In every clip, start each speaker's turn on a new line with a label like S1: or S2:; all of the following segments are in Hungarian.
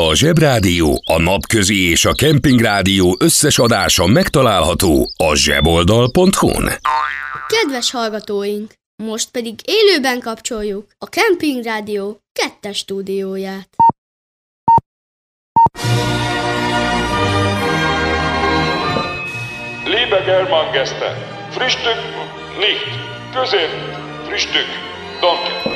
S1: A Zsebrádió, a Napközi és a Kempingrádió összes adása megtalálható a zseboldal.hu-n.
S2: Kedves hallgatóink! Most pedig élőben kapcsoljuk a Kempingrádió kettes stúdióját.
S3: Liebe Germangäste, Frühstück nicht, Közép, Frühstück, danke.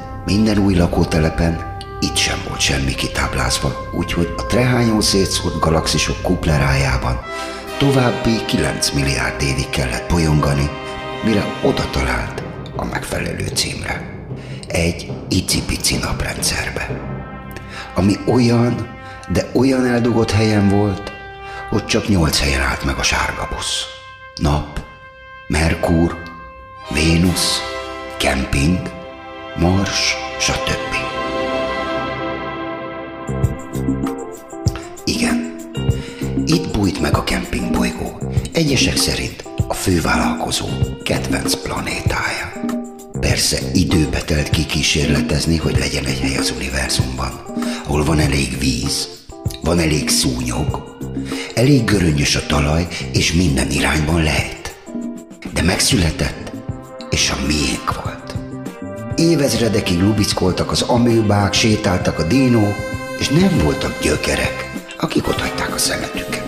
S4: minden új lakótelepen itt sem volt semmi kitáblázva, úgyhogy a trehányó szétszórt galaxisok kuplerájában további 9 milliárd évig kellett bolyongani, mire oda talált a megfelelő címre. Egy icipici naprendszerbe. Ami olyan, de olyan eldugott helyen volt, hogy csak nyolc helyen állt meg a sárga busz. Nap, Merkur, Vénusz, kemping, Mars, stb. Igen, itt bújt meg a kempingbolygó, egyesek szerint a fővállalkozó kedvenc planétája. Persze időbe telt kikísérletezni, hogy legyen egy hely az univerzumban, ahol van elég víz, van elég szúnyog, elég göröngyös a talaj, és minden irányban lehet. De megszületett, és a miénk volt. Évezredekig lubickoltak az amőbák, sétáltak a dinók, és nem voltak gyökerek, akik ott hagyták a szemetüket.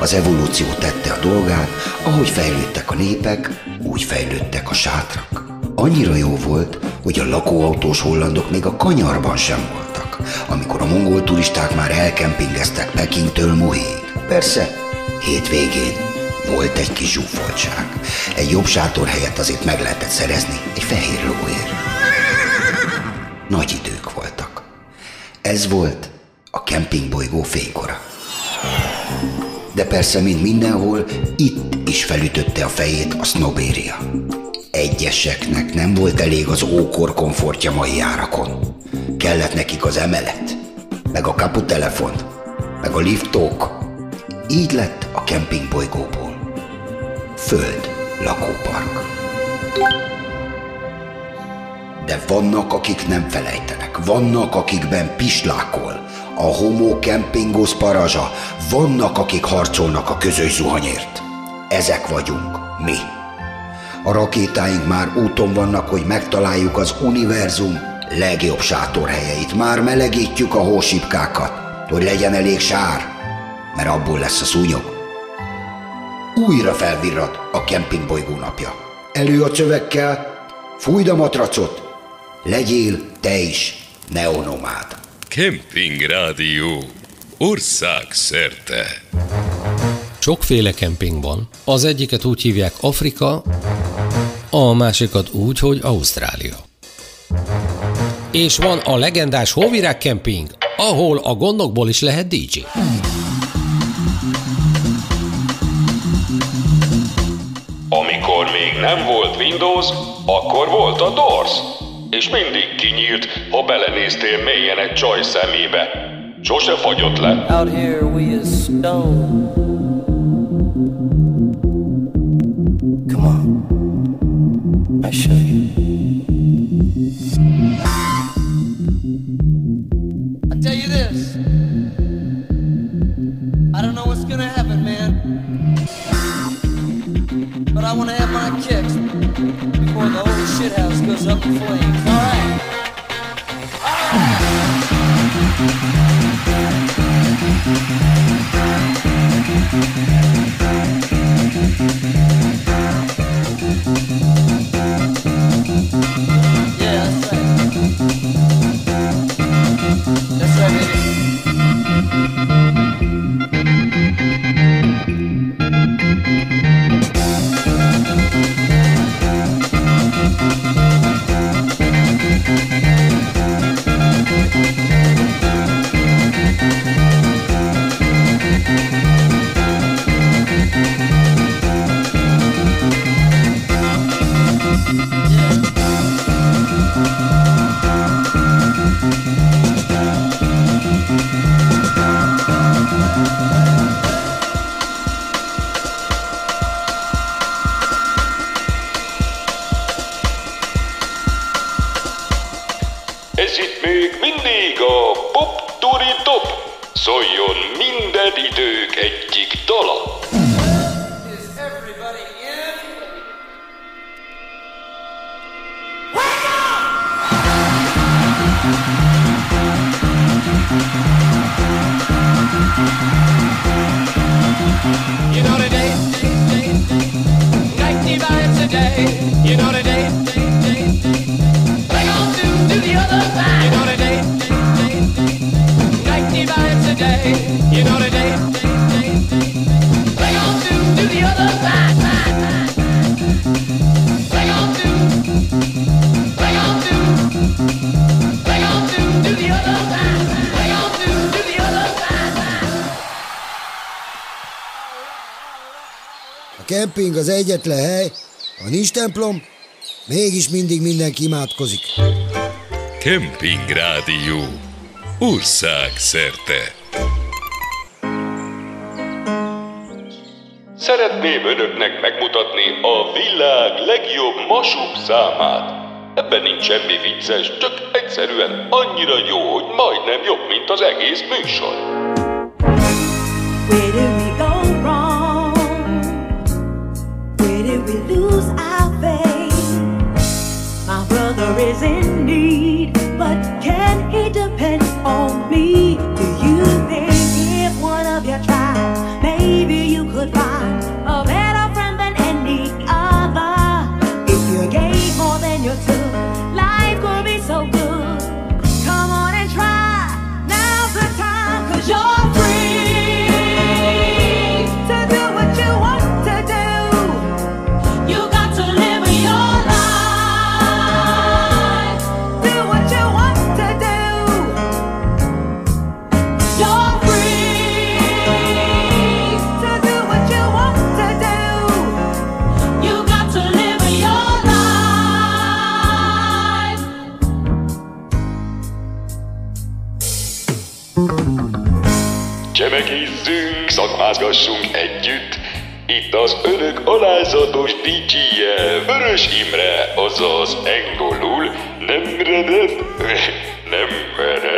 S4: Az evolúció tette a dolgát, ahogy fejlődtek a népek, úgy fejlődtek a sátrak. Annyira jó volt, hogy a lakóautós hollandok még a kanyarban sem voltak, amikor a mongol turisták már elkempingeztek Pekintől Muhéig. Persze, hétvégén volt egy kis zsúfoltság. Egy jobb sátor helyett azért meg lehetett szerezni egy fehér lóért. Nagy idők voltak. Ez volt a kempingbolygó fénykora. De persze, mint mindenhol, itt is felütötte a fejét a sznobéria. Egyeseknek nem volt elég az ókor komfortja mai árakon. Kellett nekik az emelet, meg a kaputelefon, meg a liftók. Így lett a kempingbolygóból. Föld lakópark. De vannak, akik nem felejtenek, vannak, akikben pislákol, a homo kempingos parazsa, vannak, akik harcolnak a közös zuhanyért. Ezek vagyunk, mi. A rakétáink már úton vannak, hogy megtaláljuk az univerzum legjobb sátorhelyeit. Már melegítjük a hósipkákat, hogy legyen elég sár, mert abból lesz a szúnyog. Újra felvirrad a kempingbolygó napja. Elő a csövekkel, fújd a matracot, Legyél te is neonomád.
S1: Kemping Rádió ország szerte.
S5: Sokféle kemping van. Az egyiket úgy hívják Afrika, a másikat úgy, hogy Ausztrália. És van a legendás Hóvirág kemping, ahol a gondokból is lehet DJ.
S3: Amikor nem volt Windows, akkor volt a DORS. És mindig kinyílt, ha belenéztél mélyen egy csaj szemébe. Sose fagyott le.
S6: Out here we is stone. Come on. I show you. I tell you this. I don't know what's gonna happen, man. I wanna have my kicks before the whole shithouse goes up in flames. All right. Yeah,
S3: Szóljon minden idők egyik dala.
S7: You know the day, day, day, 90 vibes a day. You know the day.
S8: Kemping az egyetlen hely, ha nincs templom, mégis mindig mindenki imádkozik.
S3: Kemping Rádió. Ország szerte. Szeretném önöknek megmutatni a világ legjobb masub számát. Ebben nincs semmi vicces, csak egyszerűen annyira jó, hogy majdnem jobb, mint az egész műsor.
S9: Where did we go wrong? Where did we lose our faith? My brother is in need,
S3: szakmázgassunk együtt. Itt az önök alázatos DJ-je, Vörös Imre, azaz engolul nem mered, nem mered.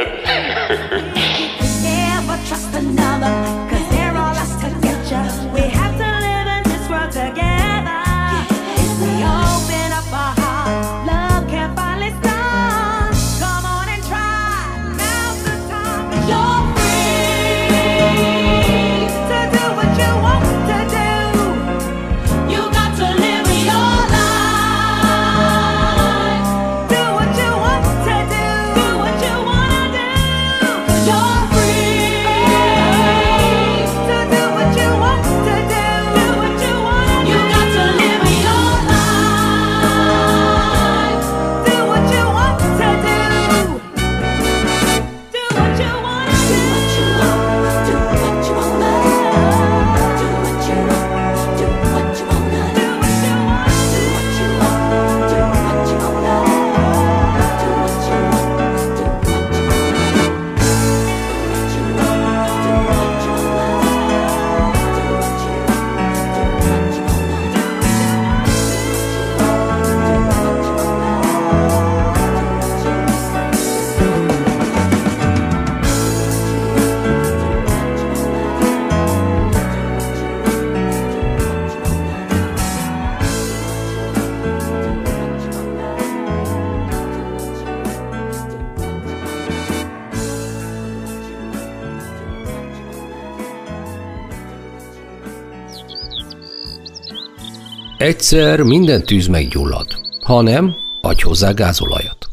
S5: Egyszer minden tűz meggyullad. Ha nem, adj hozzá gázolajat.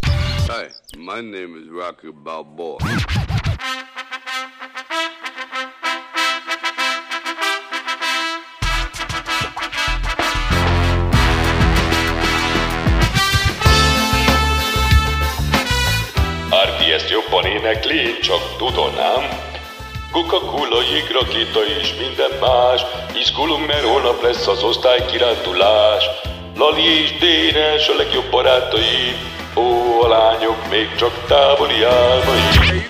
S10: Hi, my name is Rocky Balboa.
S3: Ezt jobban énekli, én csak tudanám. Coca-Cola, jégrakéta és minden más. Izgulunk, mert holnap lesz az osztálykirándulás. Lali és Dénes a legjobb barátaim. Ó, a lányok még csak távoli álmaim.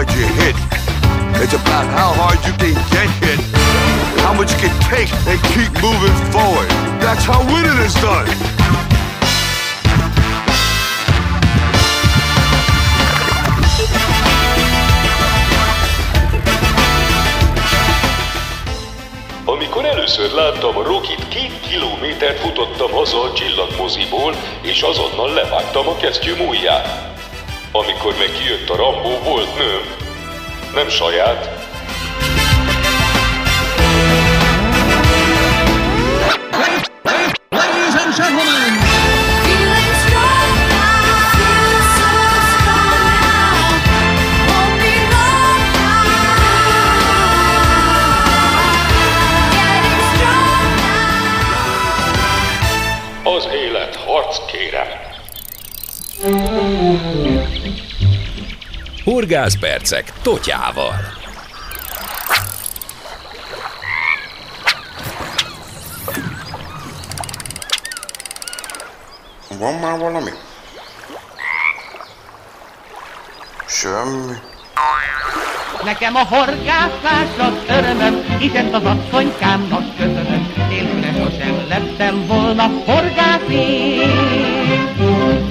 S10: Hard you hit. It's about how hard you can get hit, how much you can take and keep moving forward. That's how winning is done.
S3: Amikor először láttam Rokit, két kilométert futottam haza a csillagmoziból, és azonnal levágtam a kesztyűm ujját. Amikor meg kijött a Rambó, volt nőm. Nem saját,
S7: Ladies and gentlemen,
S1: Horgászpercek totyával.
S11: Van már valami? Semmi.
S12: Nekem a horgászás az örömöm, hisz ezt az asszonykámnak köszönöm. Nélküle sosem lettem volna horgász én.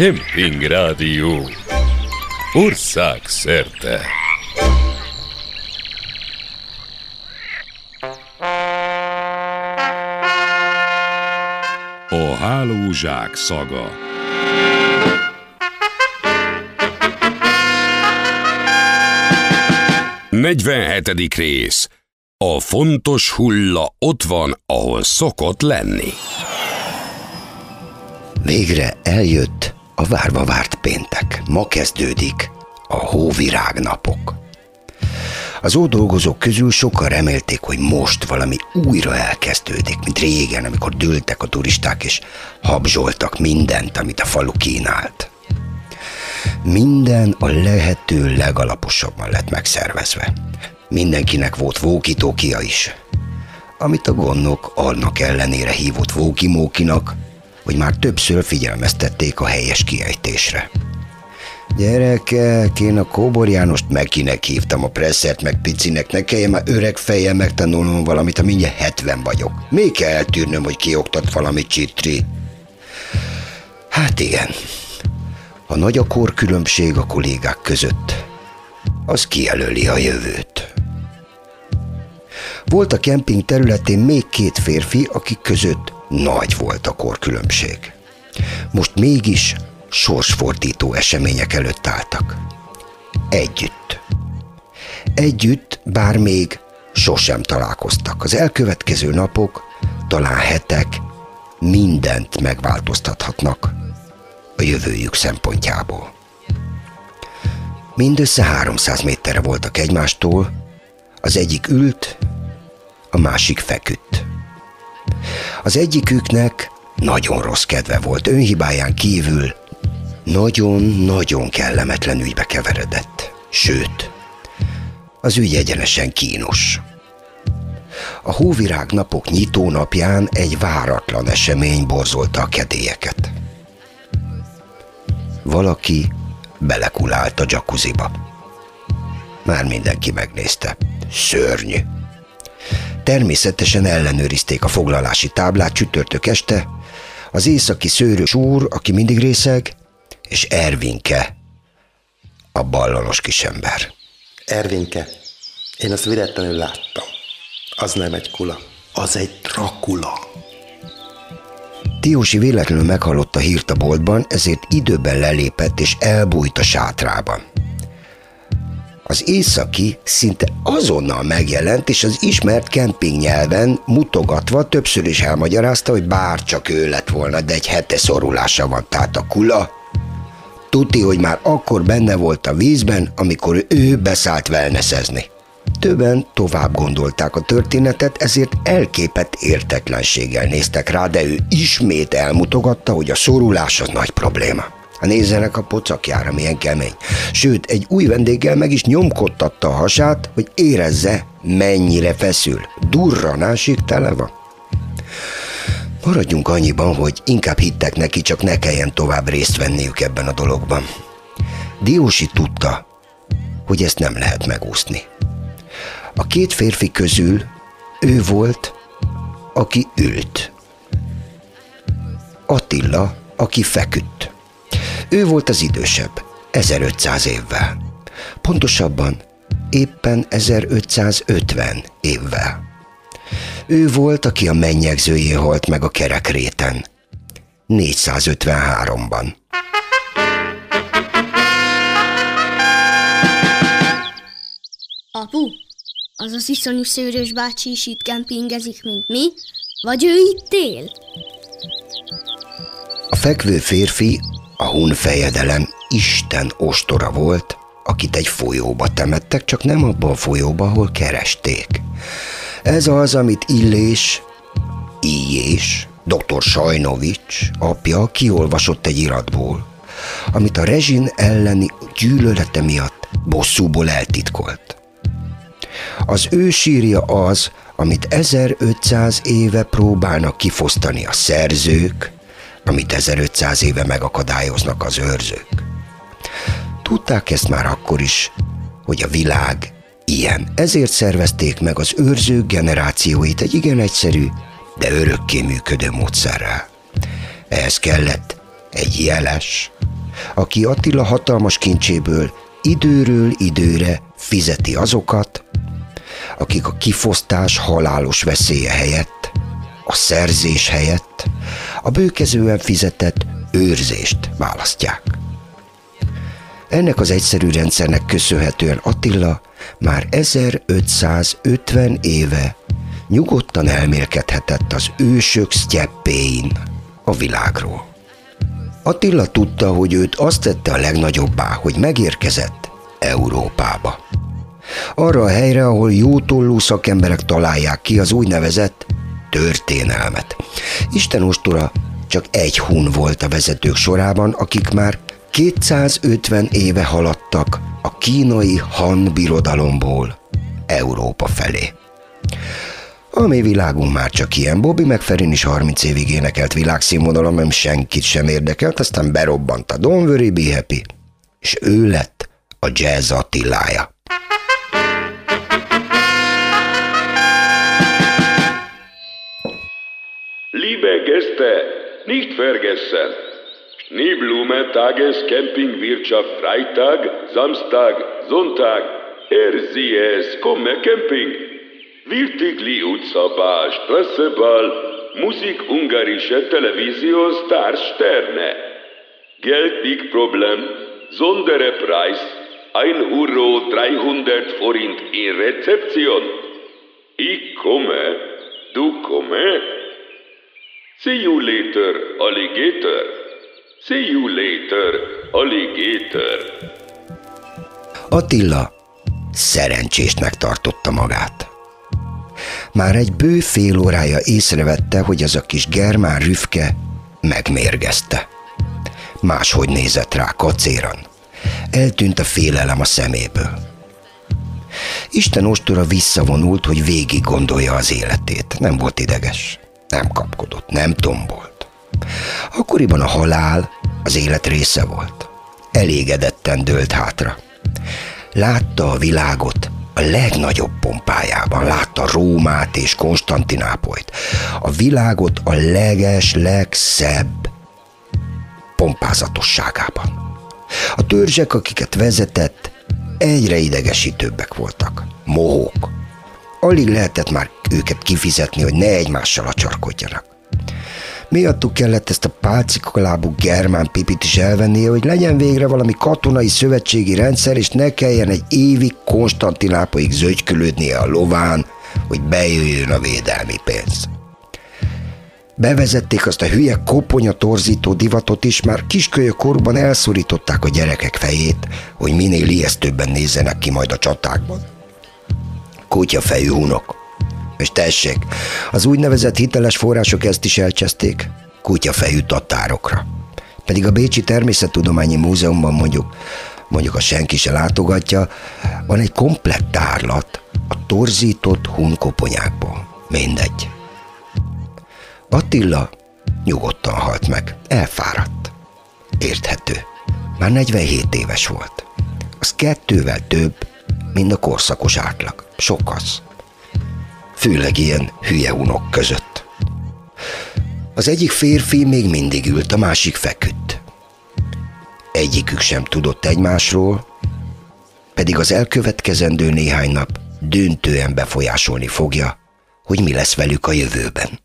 S1: Kemping Rádió. Ország szerte. A hálózsák szaga. Negyvenhetedik rész. A fontos hulla ott van, ahol szokott lenni.
S4: Végre eljött a várva várt péntek. Ma kezdődik a hóvirágnapok. Az ott dolgozók közül sokan remélték, hogy most valami újra elkezdődik, mint régen, amikor dőltek a turisták és habzsoltak mindent, amit a falu kínált. Minden a lehető legalaposabban lett megszervezve. Mindenkinek volt vókitókia is, amit a gondok annak ellenére hívott vókimókinak, hogy már többször figyelmeztették a helyes kiejtésre. Gyerekek, én a Kóbor Jánost Mekinek hívtam, a presszert meg picinek, ne kelljen már öreg fejjel megtanulnom valamit, ha mindjárt 70 vagyok. Még kell eltűrnöm, hogy kioktat valamit csitri. Hát igen, ha nagy a korkülönbség a kollégák között, az kijelöli a jövőt. Volt a kemping területén még két férfi, akik között nagy volt a korkülönbség. Most mégis sorsfordító események előtt álltak. Együtt. Együtt, bár még sosem találkoztak. Az elkövetkező napok, talán hetek mindent megváltoztathatnak a jövőjük szempontjából. Mindössze 300 méterre voltak egymástól, az egyik ült, a másik feküdt. Az egyiküknek nagyon rossz kedve volt, önhibáján kívül nagyon-nagyon kellemetlen ügybe keveredett. Sőt, az ügy egyenesen kínos. A hóvirág napok nyitó napján egy váratlan esemény borzolta a kedélyeket. Valaki belekulált a jacuzziba. Már mindenki megnézte. Szörnyű. Természetesen ellenőrizték a foglalási táblát csütörtök este, az északi szőrös úr, aki mindig részeg, és Ervinke, a ballonos kisember.
S13: Ervinke, én azt véletlenül láttam. Az nem egy kula, az egy Dracula.
S4: Tiósi véletlenül meghallotta a hírt a boltban, ezért időben lelépett és elbújt a sátrában. Az északi szinte azonnal megjelent, és az ismert kemping nyelven mutogatva többször is elmagyarázta, hogy bár csak ő lett volna, de egy hete szorulása van, tehát a kula. Tuti, hogy már akkor benne volt a vízben, amikor ő beszállt wellnessezni. Többen tovább gondolták a történetet, ezért elképett értetlenséggel néztek rá, de ő ismét elmutogatta, hogy a szorulás az nagy probléma. Nézzenek a pocakjára, milyen kemény. Sőt, egy új vendéggel meg is nyomkodtatta a hasát, hogy érezze, mennyire feszül. Durranásig tele van. Maradjunk annyiban, hogy inkább hittek neki, csak ne kelljen tovább részt venniük ebben a dologban. Diósi tudta, hogy ezt nem lehet megúszni. A két férfi közül ő volt, aki ült. Attila, aki feküdt. Ő volt az idősebb, 1500 évvel. Pontosabban éppen 1550 évvel. Ő volt, aki a mennyegzőjén halt meg a kerekréten. 453-ban.
S2: Apu, az az iszonyú szőrös bácsi is itt kempingezik, mint mi? Vagy ő itt él?
S4: A fekvő férfi, a hun fejedelem Isten ostora volt, akit egy folyóba temettek, csak nem abban a folyóba, ahol keresték. Ez az, amit Illés, Ijés, dr. Sajnovics apja kiolvasott egy iratból, amit a rezsin elleni gyűlölete miatt bosszúból eltitkolt. Az ő sírja az, amit 1500 éve próbálnak kifosztani a szerzők, amit 1500 éve megakadályoznak az őrzők. Tudták ezt már akkor is, hogy a világ ilyen. Ezért szervezték meg az őrzők generációit egy igen egyszerű, de örökké működő módszerrel. Ehhez kellett egy jeles, aki Attila hatalmas kincséből időről időre fizeti azokat, akik a kifosztás halálos veszélye helyett, a szerzés helyett a bőkezően fizetett őrzést választják. Ennek az egyszerű rendszernek köszönhetően Attila már 1550 éve nyugodtan elmélkedhetett az ősök sztyeppéin a világról. Attila tudta, hogy őt azt tette a legnagyobbá, hogy megérkezett Európába. Arra a helyre, ahol jótollú szakemberek találják ki az úgynevezett történelmet. Isten ostora csak egy hun volt a vezetők sorában, akik már 250 éve haladtak a kínai Han birodalomból Európa felé. A mi világunk már csak ilyen. Bobby McFerrin is 30 évig énekelt világszínvonalon, nem senkit sem érdekelt, aztán berobbant a Don't Worry Be Happy, és ő lett a jazz Attilája.
S3: Gäste, nicht vergessen. Schneeblume Tages Campingwirtschaft Freitag, Samstag, Sonntag. RCS Komme Camping. Wiltigli Utcaba, Strasseball, Musik ungarische Television Stars Sterne. Geld nicht Problem, Sonderpreis 1 Euro 300 Forint in Rezeption. Ich komme, du komme. See you later, alligator. See you later, alligator.
S4: Attila szerencsésnek tartotta magát. Már egy bő fél órája észrevette, hogy az a kis germán rüfke megmérgezte. Máshogy nézett rá kacéran. Eltűnt a félelem a szeméből. Isten ostora visszavonult, hogy végig gondolja az életét. Nem volt ideges, nem kapkodott, nem tombolt. Akkoriban a halál az élet része volt. Elégedetten dőlt hátra. Látta a világot a legnagyobb pompájában, látta Rómát és Konstantinápolyt. A világot a leges, legszebb pompázatosságában. A törzsek, akiket vezetett, egyre idegesítőbbek voltak. Mohók. Alig lehetett már őket kifizetni, hogy ne egymással acsarkodjanak. Miattuk kellett ezt a pálcikalábú germán pipit is elvennie, hogy legyen végre valami katonai szövetségi rendszer, és ne kelljen egy évig Konstantinápolyig zögykülődnie a lován, hogy bejöjjön a védelmi pénz. Bevezették azt a hülye koponya torzító divatot is, már kiskölyök korban elszorították a gyerekek fejét, hogy minél ijesztőbben nézzenek ki majd a csatákban. Kutyafejű hunok. És tessék, az úgynevezett hiteles források ezt is elcseszték, kutyafejű tatárokra. Pedig a Bécsi Természettudományi Múzeumban mondjuk, mondjuk a senki se látogatja, van egy komplett tárlat a torzított hun koponyákból. Mindegy. Attila nyugodtan halt meg, elfáradt. Érthető. Már 47 éves volt. Az kettővel több, mint a korszakos átlag. Sok az. Főleg ilyen hülye unok között. Az egyik férfi még mindig ült, a másik feküdt. Egyikük sem tudott egymásról, pedig az elkövetkezendő néhány nap döntően befolyásolni fogja, hogy mi lesz velük a jövőben.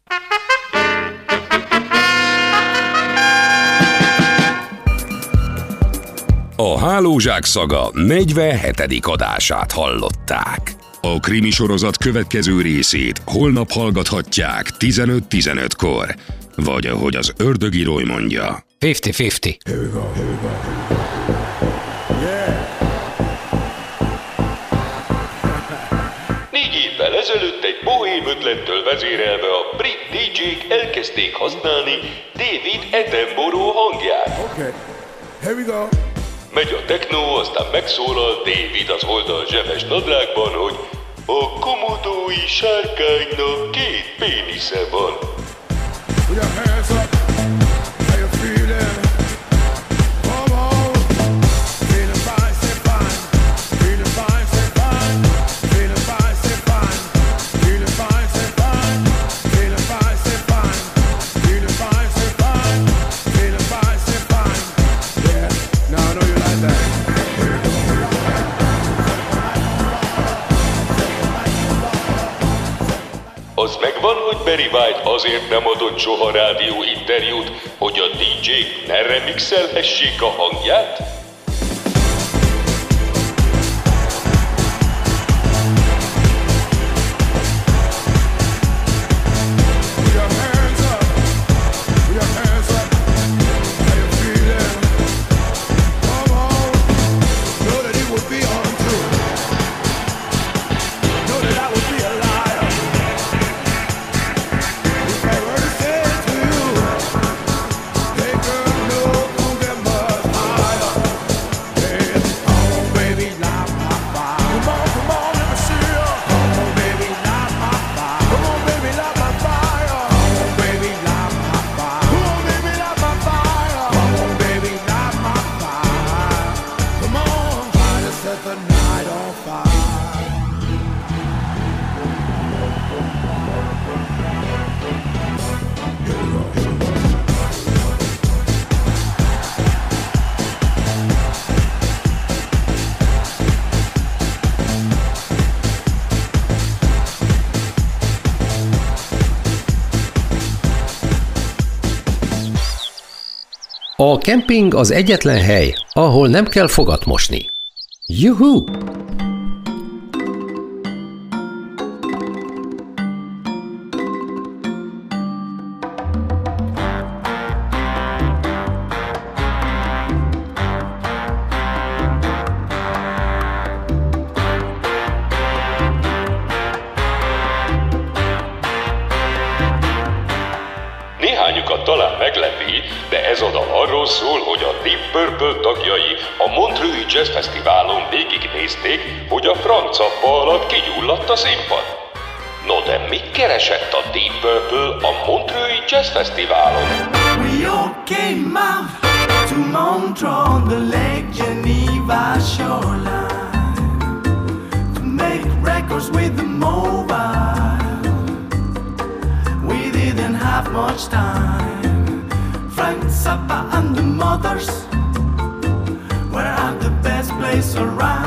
S1: A Hálózsák szaga 47. adását hallották. A krimi sorozat következő részét holnap hallgathatják 15-15-kor, vagy ahogy az ördögírói mondja.
S5: 50-50.
S3: Négy évvel ezelőtt egy bohém ötlettől vezérelve a brit DJ-k elkezdték használni David Attenborough hangját.
S10: Okay, here we go.
S3: Megy a techno, aztán megszólal David az oldal zsebes nadrágban, hogy a komodói sárkánynak két pénisze van.
S10: Up.
S3: Barry White azért nem adott soha rádió interjút, hogy a DJ-k ne remixelhessék a hangját?
S5: Kemping az egyetlen hely, ahol nem kell fogat mosni. Juhu!
S3: Purple tagjai a Montreux Jazz Fesztiválon végignézték, hogy a franca alatt kigyulladt a színpad. No de mit keresett a Deep Purple a Montreux Jazz Fesztiválon?
S14: We all came out to Montreux on the Lake Geneva shoreline to make records with the mobile. We didn't have much time. Frank Zappa and the mothers around.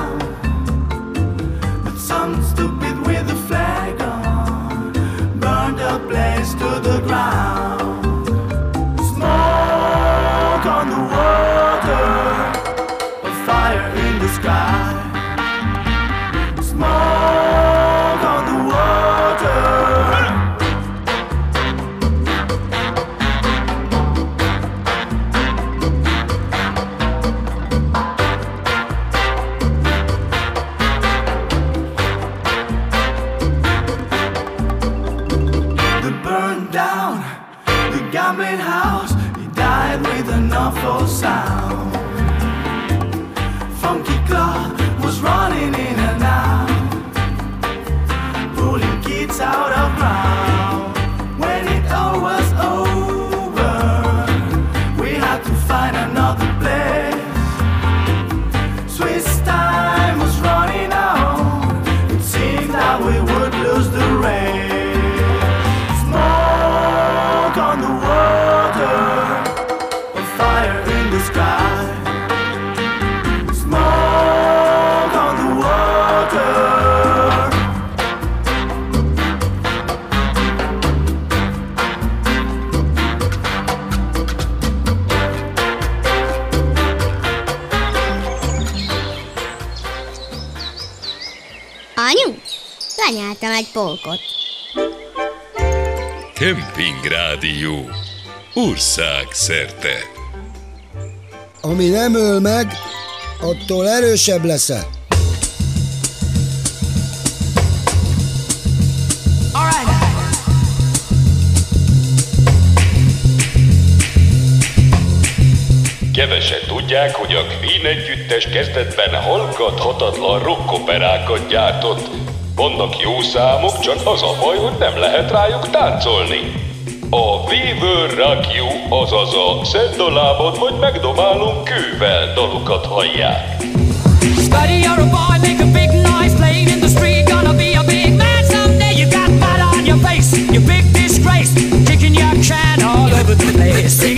S2: egy polkot.
S1: Kemping Rádió Országszerte
S8: Ami nem öl meg, attól erősebb lesz.
S3: Kevesen tudják, hogy a Queen együttes kezdetben hallgathatatlan rockoperákat gyártott, vannak jó számok, csak az a baj, hogy nem lehet rájuk táncolni. A We Will Rock You, azaz a Szedd a lábad, vagy megdomálunk kővel dalukat hallják.
S7: Buddy, you're a boy, make a big noise, playing in the street, gonna be a big man someday. You got mud on your face, you big disgrace, kicking your can all over the place.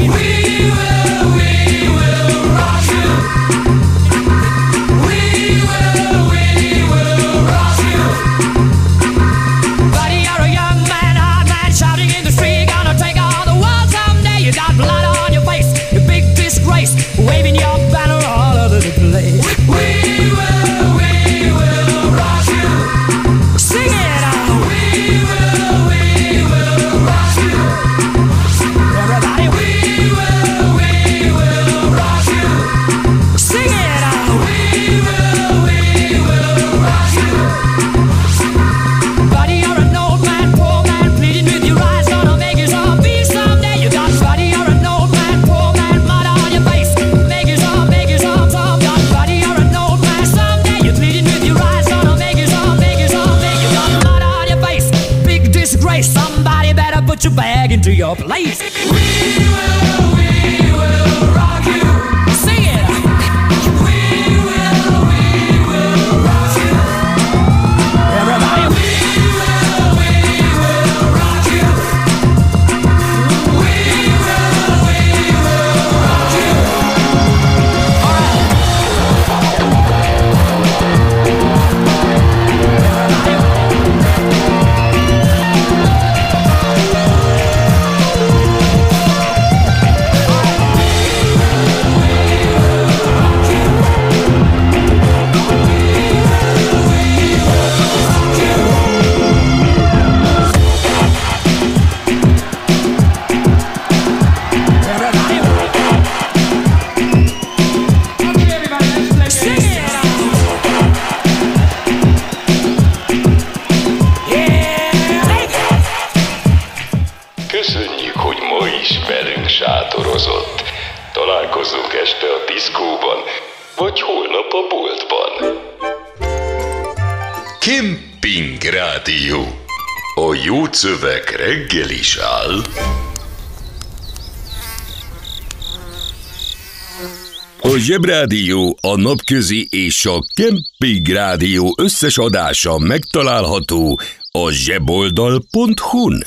S3: Zsebrádió, a napközi és a Kemping Rádió összes adása megtalálható a zseboldal.hu-n.